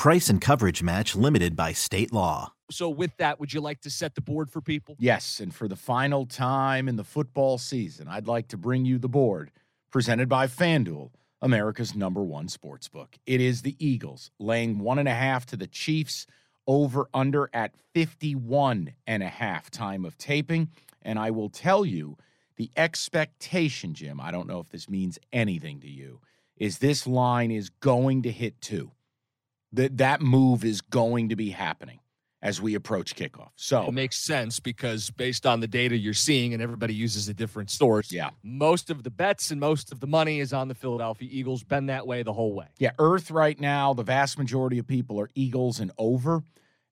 Price and coverage match limited by state law. So, with that, would you like to set the board for people? Yes, and for the final time in the football season, I'd like to bring you the board presented by FanDuel, America's number one sports book. It is the Eagles laying one and a half to the Chiefs over under at 51 and a half time of taping. And I will tell you the expectation, Jim, I don't know if this means anything to you, is this line is going to hit two. That that move is going to be happening as we approach kickoff. So it makes sense because based on the data you're seeing, and everybody uses a different source. Yeah. Most of the bets and most of the money is on the Philadelphia Eagles. Been that way the whole way. Yeah. Earth right now, the vast majority of people are Eagles and over.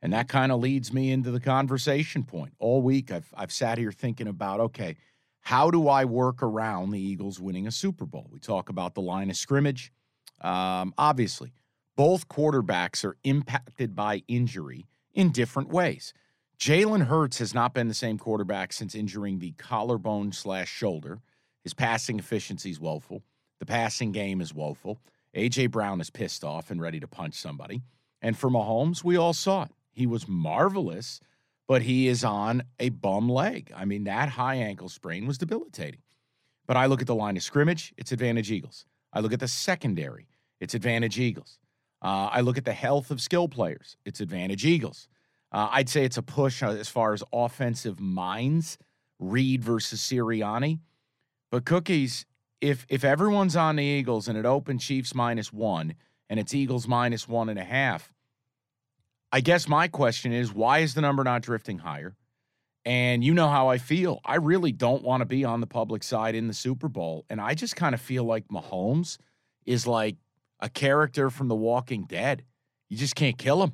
And that kind of leads me into the conversation point. All week I've I've sat here thinking about, okay, how do I work around the Eagles winning a Super Bowl? We talk about the line of scrimmage. Um, obviously, both quarterbacks are impacted by injury in different ways. Jalen Hurts has not been the same quarterback since injuring the collarbone slash shoulder. His passing efficiency is woeful. The passing game is woeful. A.J. Brown is pissed off and ready to punch somebody. And for Mahomes, we all saw it. He was marvelous, but he is on a bum leg. I mean, that high ankle sprain was debilitating. But I look at the line of scrimmage, it's advantage Eagles. I look at the secondary, it's advantage Eagles. Uh, I look at the health of skill players. It's advantage Eagles. Uh, I'd say it's a push uh, as far as offensive minds, Reid versus Sirianni. But cookies, if if everyone's on the Eagles and it open Chiefs minus one and it's Eagles minus one and a half, I guess my question is why is the number not drifting higher? And you know how I feel. I really don't want to be on the public side in the Super Bowl. And I just kind of feel like Mahomes is like a character from The Walking Dead. You just can't kill him.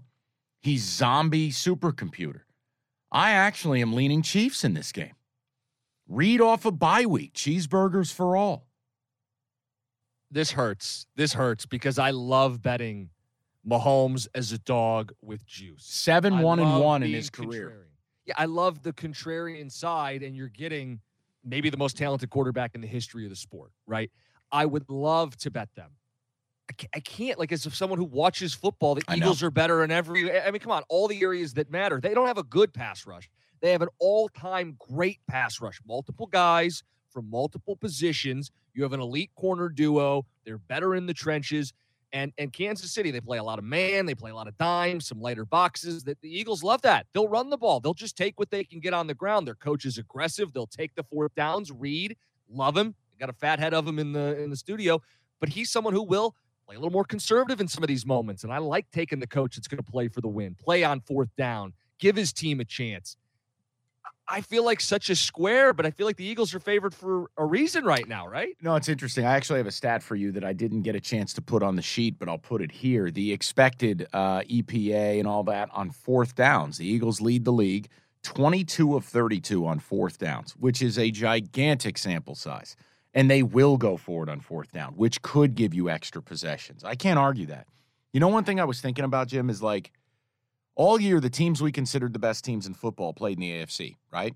He's zombie supercomputer. I actually am leaning Chiefs in this game. Reid off a of bye week, cheeseburgers for all. This hurts. This hurts because I love betting Mahomes as a dog with juice. Seven, one, and one in his career. Contrarian. Yeah, I love the contrarian side, and you're getting maybe the most talented quarterback in the history of the sport, right? I would love to bet them. I can't like as if someone who watches football, the Eagles are better in every. I mean, come on, all the areas that matter. They don't have a good pass rush. They have an all-time great pass rush. Multiple guys from multiple positions. You have an elite corner duo. They're better in the trenches. And and Kansas City, they play a lot of man. They play a lot of dimes, some lighter boxes. That the Eagles love that. They'll run the ball. They'll just take what they can get on the ground. Their coach is aggressive. They'll take the fourth downs. Reid, love him. Got a fat head of him in the in the studio, but he's someone who will play a little more conservative in some of these moments. And I like taking the coach that's going to play for the win, play on fourth down, give his team a chance. I feel like such a square, but I feel like the Eagles are favored for a reason right now, right? No, it's interesting. I actually have a stat for you that I didn't get a chance to put on the sheet, but I'll put it here. The expected uh, EPA and all that on fourth downs. The Eagles lead the league 22 of 32 on fourth downs, which is a gigantic sample size and they will go forward on fourth down, which could give you extra possessions. I can't argue that. You know, one thing I was thinking about, Jim, is like all year the teams we considered the best teams in football played in the AFC, right?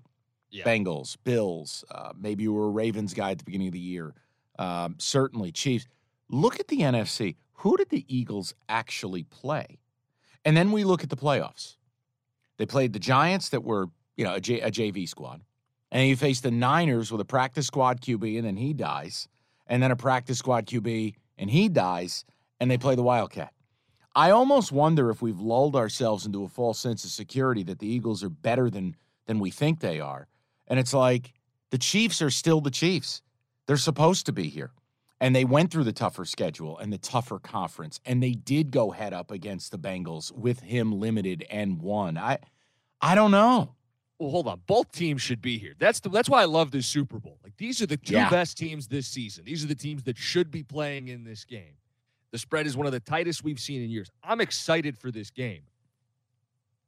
Yeah. Bengals, Bills, uh, maybe you were a Ravens guy at the beginning of the year. Um, certainly Chiefs. Look at the NFC. Who did the Eagles actually play? And then we look at the playoffs. They played the Giants that were, you know, a, J- a JV squad and you face the Niners with a practice squad QB, and then he dies, and then a practice squad QB, and he dies, and they play the Wildcat. I almost wonder if we've lulled ourselves into a false sense of security that the Eagles are better than than we think they are. And it's like the Chiefs are still the Chiefs. They're supposed to be here. And they went through the tougher schedule and the tougher conference. And they did go head up against the Bengals with him limited and won. I I don't know. Well, hold on. Both teams should be here. That's the, that's why I love this Super Bowl. Like these are the two Yeah. best teams this season. These are the teams that should be playing in this game. The spread is one of the tightest we've seen in years. I'm excited for this game.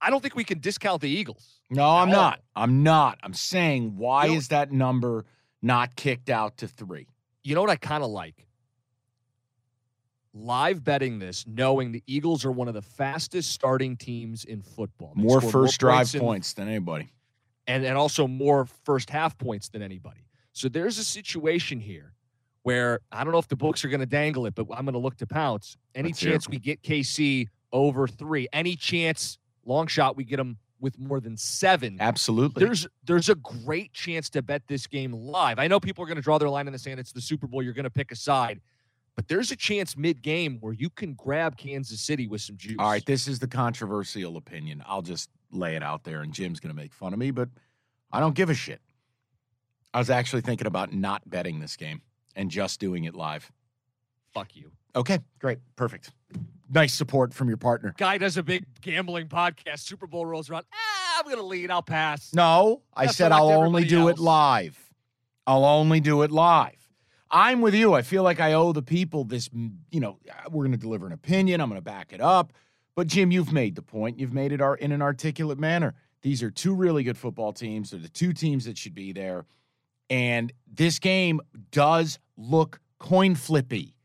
I don't think we can discount the Eagles. No, I'm all. not. I'm not. I'm saying why You know- is that number not kicked out to three? You know what I kind of like? Live betting this, knowing the Eagles are one of the fastest starting teams in football. They More first drive in- points than anybody. And and also more first half points than anybody. So there's a situation here where I don't know if the books are going to dangle it, but I'm going to look to pounce. Any hear chance we get KC over three? Any chance long shot we get them with more than seven? Absolutely. There's there's a great chance to bet this game live. I know people are going to draw their line in the sand. It's the Super Bowl. You're going to pick a side, but there's a chance mid game where you can grab Kansas City with some juice. All right, this is the controversial opinion. I'll just lay it out there, and Jim's going to make fun of me, but I don't give a shit. I was actually thinking about not betting this game and just doing it live. fuck you. Okay, great, perfect. Nice support from your partner. guy does a big gambling podcast. Super Bowl rolls around. Ah, I'm gonna lead. I'll pass. No, I That's said I'll only do it live. I'll only do it live. I'm with you. I feel like I owe the people this, you know, we're going to deliver an opinion. I'm going to back it up. But Jim, you've made the point. You've made it in an articulate manner. These are two really good football teams. They're the two teams that should be there. And this game does look coin flippy.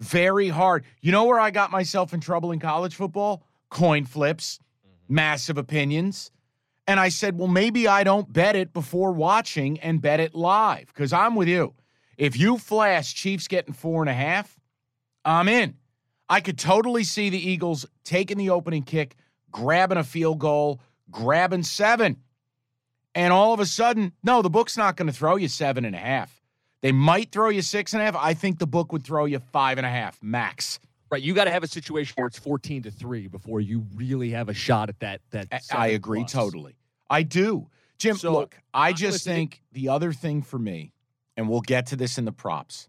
Very hard. You know where I got myself in trouble in college football? Coin flips, mm-hmm. massive opinions. And I said, well, maybe I don't bet it before watching and bet it live because I'm with you. If you flash Chiefs getting four and a half, I'm in. I could totally see the Eagles taking the opening kick, grabbing a field goal, grabbing seven. And all of a sudden, no, the book's not going to throw you seven and a half. They might throw you six and a half. I think the book would throw you five and a half max. Right, you got to have a situation where it's 14 to three before you really have a shot at that. That I- agree plus. totally. I do. Jim, So, look, I just think the other thing for me, and we'll get to this in the props,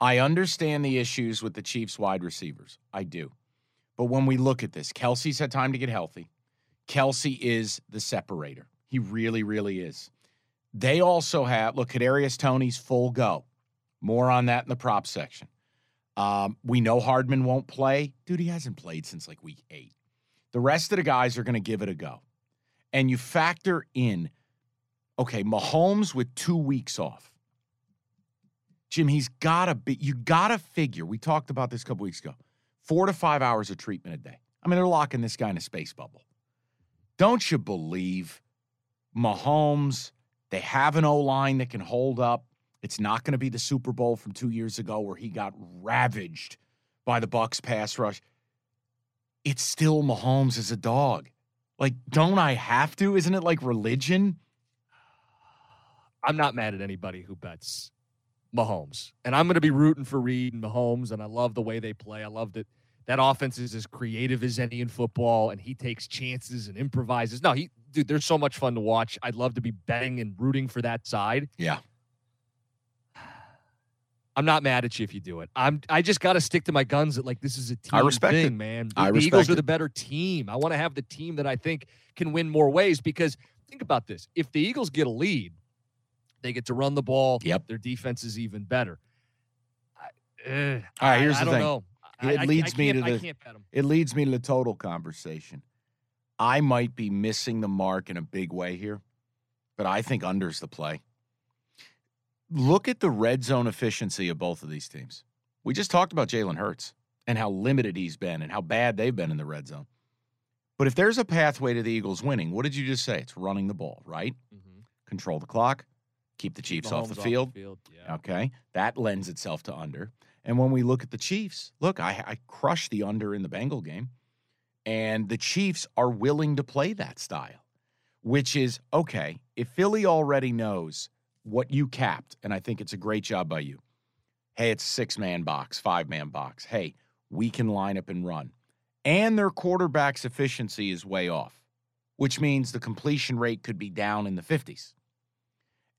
I understand the issues with the Chiefs wide receivers. I do. But when we look at this, Kelce's had time to get healthy. Kelce is the separator. He really, really is. They also have, look, Kadarius Toney's full go. More on that in the prop section. Um, we know Hardman won't play. Dude, he hasn't played since like week eight. The rest of the guys are going to give it a go. And you factor in, okay, Mahomes with two weeks off. Jim, he's got to be, you got to figure, we talked about this a couple weeks ago, four to five hours of treatment a day. I mean, they're locking this guy in a space bubble. Don't you believe Mahomes? They have an O line that can hold up. It's not going to be the Super Bowl from two years ago where he got ravaged by the Bucs pass rush. It's still Mahomes as a dog. Like, don't I have to? Isn't it like religion? I'm not mad at anybody who bets Mahomes, and I'm going to be rooting for Reid and Mahomes, and I love the way they play. I love that that offense is as creative as any in football, and he takes chances and improvises. No, he, dude, they're so much fun to watch. I'd love to be betting and rooting for that side. Yeah. I'm not mad at you if you do it. I'm. I just got to stick to my guns. That like this is a team I respect thing, it. man. I the Eagles respect are the better team. I want to have the team that I think can win more ways. Because think about this: if the Eagles get a lead, they get to run the ball. Yep. Their defense is even better. I, eh, All right, I- here's I, the don't thing. know. It I- leads I me to I the- can't bet 'em. It leads me to the total conversation. I might be missing the mark in a big way here, but I think under's the play. Look at the red zone efficiency of both of these teams. We just talked about Jalen Hurts and how limited he's been and how bad they've been in the red zone. But if there's a pathway to the Eagles winning, what did you just say? It's running the ball, right? Mhm. Control the clock, keep the Chiefs off Mahomes the field. Yeah. Okay. That lends itself to under. And when we look at the Chiefs, look, I, I crushed the under in the Bengal game. And the Chiefs are willing to play that style, which is okay. If Philly already knows what you capped, and I think it's a great job by you. Hey, it's six man box, five man box. Hey, we can line up and run. And their quarterback's efficiency is way off, which means the completion rate could be down in the 50s.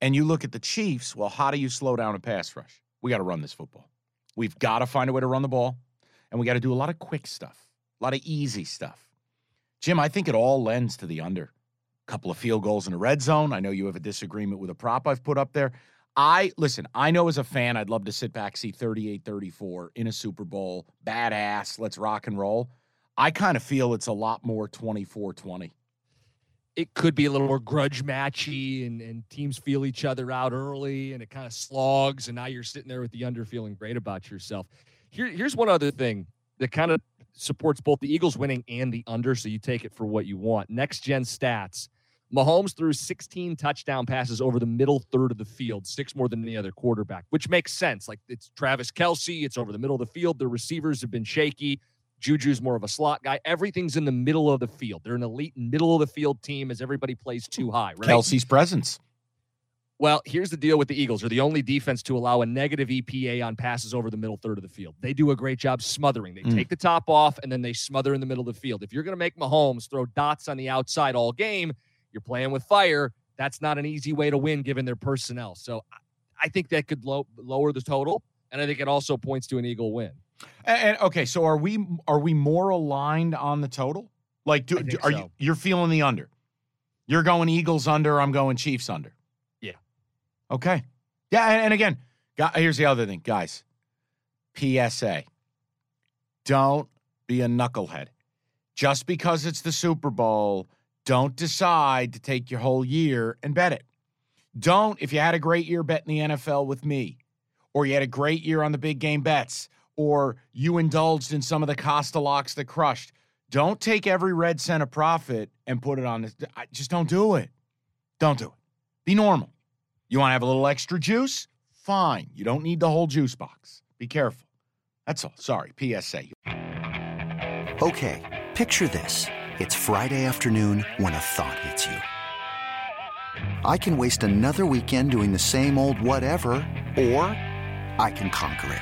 And you look at the Chiefs, well, how do you slow down a pass rush? We got to run this football. We've got to find a way to run the ball, and we got to do a lot of quick stuff, a lot of easy stuff. Jim, I think it all lends to the under. A couple of field goals in the red zone. I know you have a disagreement with a prop I've put up there. I listen, I know as a fan, I'd love to sit back, see 38 34 in a Super Bowl, badass, let's rock and roll. I kind of feel it's a lot more 24 20. It could be a little more grudge matchy and, and teams feel each other out early and it kind of slogs. And now you're sitting there with the under feeling great about yourself. Here, here's one other thing that kind of supports both the Eagles winning and the under. So you take it for what you want. Next gen stats Mahomes threw 16 touchdown passes over the middle third of the field, six more than any other quarterback, which makes sense. Like it's Travis Kelce, it's over the middle of the field. The receivers have been shaky. Juju's more of a slot guy. Everything's in the middle of the field. They're an elite middle of the field team as everybody plays too high, right? Kelce's presence. Well, here's the deal with the Eagles. They're the only defense to allow a negative EPA on passes over the middle third of the field. They do a great job smothering. They mm. take the top off and then they smother in the middle of the field. If you're going to make Mahomes throw dots on the outside all game, you're playing with fire. That's not an easy way to win given their personnel. So I think that could low, lower the total, and I think it also points to an Eagle win. And, and okay, so are we are we more aligned on the total? Like, do, do are so. you you're feeling the under? You're going Eagles under. I'm going Chiefs under. Yeah. Okay. Yeah, and, and again, here's the other thing, guys. PSA: Don't be a knucklehead. Just because it's the Super Bowl don't decide to take your whole year and bet it. Don't, if you had a great year betting the NFL with me, or you had a great year on the big game bets, or you indulged in some of the Costa locks that crushed, don't take every red cent of profit and put it on this. Just don't do it. Don't do it. Be normal. You want to have a little extra juice? Fine. You don't need the whole juice box. Be careful. That's all. Sorry. PSA. Okay. Picture this. It's Friday afternoon when a thought hits you. I can waste another weekend doing the same old whatever, or I can conquer it.